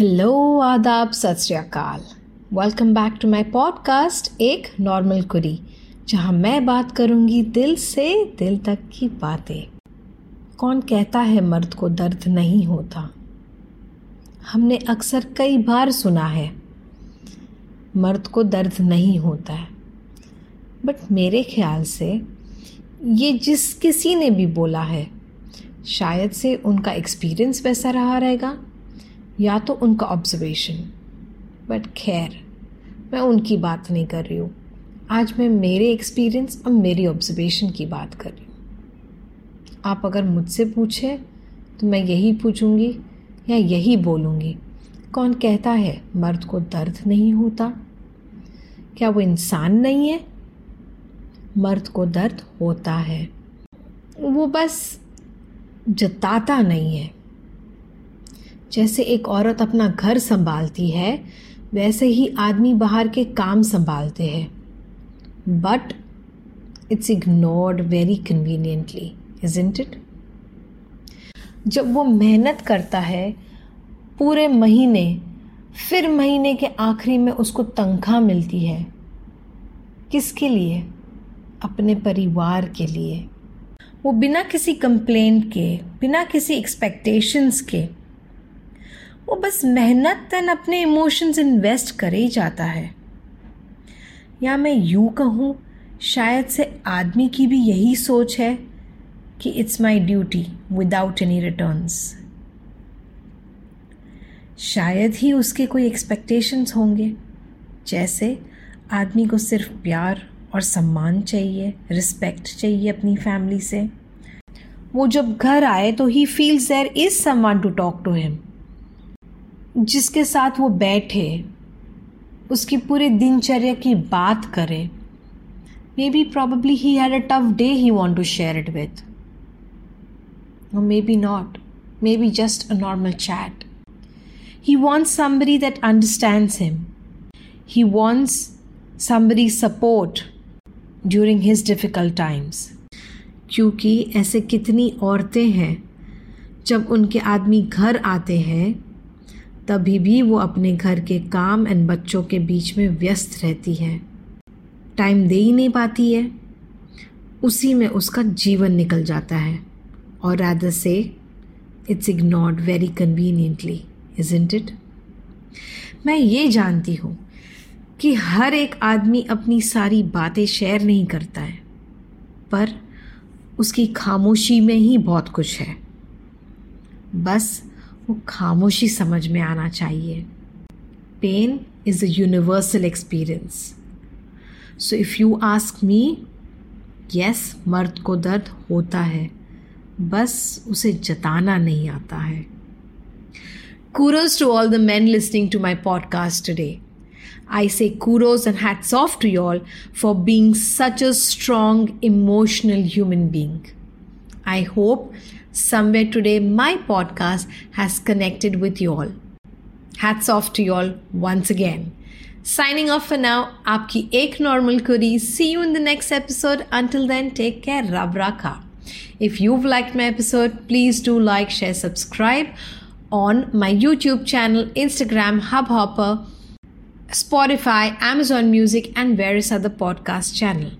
Hello आदाब सत श्रीकाल welcome back to my podcast एक नॉर्मल कुरी जहाँ मैं बात करूँगी दिल से दिल तक की बातें। कौन कहता है मर्द को दर्द नहीं होता? हमने अक्सर कई बार सुना है, मर्द को दर्द नहीं होता है। बट मेरे ख्याल से ये जिस किसी ने भी बोला है, शायद से उनका एक्सपीरियंस वैसा रहा रहेगा। या तो उनका ऑब्जर्वेशन बट खैर, मैं उनकी बात नहीं कर रही हूँ। आज मैं मेरे एक्सपीरियंस और मेरी ऑब्जर्वेशन की बात कर रही हूँ। आप अगर मुझसे पूछे तो मैं यही पूछूँगी या यही बोलूँगी, कौन कहता है मर्द को दर्द नहीं होता? क्या वो इंसान नहीं है? मर्द को दर्द होता है। वो बस जताता नहीं है। जैसे एक औरत अपना घर संभालती है, वैसे ही आदमी बाहर के काम संभालते हैं। But it's ignored very conveniently isn't it जब वो मेहनत करता है, पूरे महीने, फिर महीने के आखिरी में उसको तनख्वाह मिलती है। किसके लिए? अपने परिवार के लिए। वो बिना किसी कंप्लेंट के, बिना किसी एक्सपेक्टेशंस के वो बस मेहनत एंड अपने इमोशंस इन्वेस्ट करे ही जाता है। या मैं यूँ कहूँ, शायद से आदमी की भी यही सोच है कि it's my duty without any returns शायद ही उसके कोई एक्सपेक्टेशंस होंगे, जैसे आदमी को सिर्फ़ प्यार और सम्मान चाहिए रिस्पेक्ट चाहिए अपनी फैमिली से। वो जब घर आए तो he feels there is someone to talk to him जिसके साथ वो बैठे, उसकी पूरे दिनचर्या की बात करे maybe probably he had a tough day he want to share it with maybe not maybe just a normal chat he wants somebody that understands him he wants somebody support during his difficult times क्योंकि ऐसे कितनी औरतें हैं, जब उनके आदमी घर आते हैं तभी भी वो अपने घर के काम एंड बच्चों के बीच में व्यस्त रहती है। टाइम दे ही नहीं पाती है। उसी में उसका जीवन निकल जाता है। और रादर से it's ignored very conveniently isn't it मैं ये जानती हूँ कि हर एक आदमी अपनी सारी बातें शेयर नहीं करता है। पर उसकी खामोशी में ही बहुत कुछ है। बस वो खामोशी समझ में आना चाहिए। Pain is a universal experience so if you ask me yes मर्द को दर्द होता है, बस उसे जताना नहीं आता है। Kudos to all the man listening to my podcast today I say kudos and hats off to you all for being such a strong emotional human being I hope somewhere today my podcast has connected with you all. Hats off to you all once again. Signing off for now, आपकी एक normal कुरी. See you in the next episode. Until then, take care. Rab rakha. If you've liked my episode, please do like, share, subscribe on my YouTube channel, Instagram, Hubhopper, Spotify, Amazon Music, and various other podcast channel.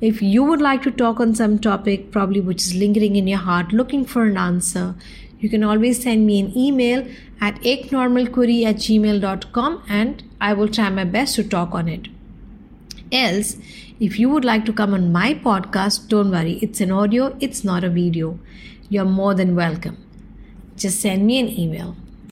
If you would like to talk on some topic, probably which is lingering in your heart, looking for an answer, you can always send me an email at eknormalquery at gmail.com and I will try my best to talk on it. Else, if you would like to come on my podcast, don't worry, it's an audio, it's not a video. You're more than welcome. Just send me an email.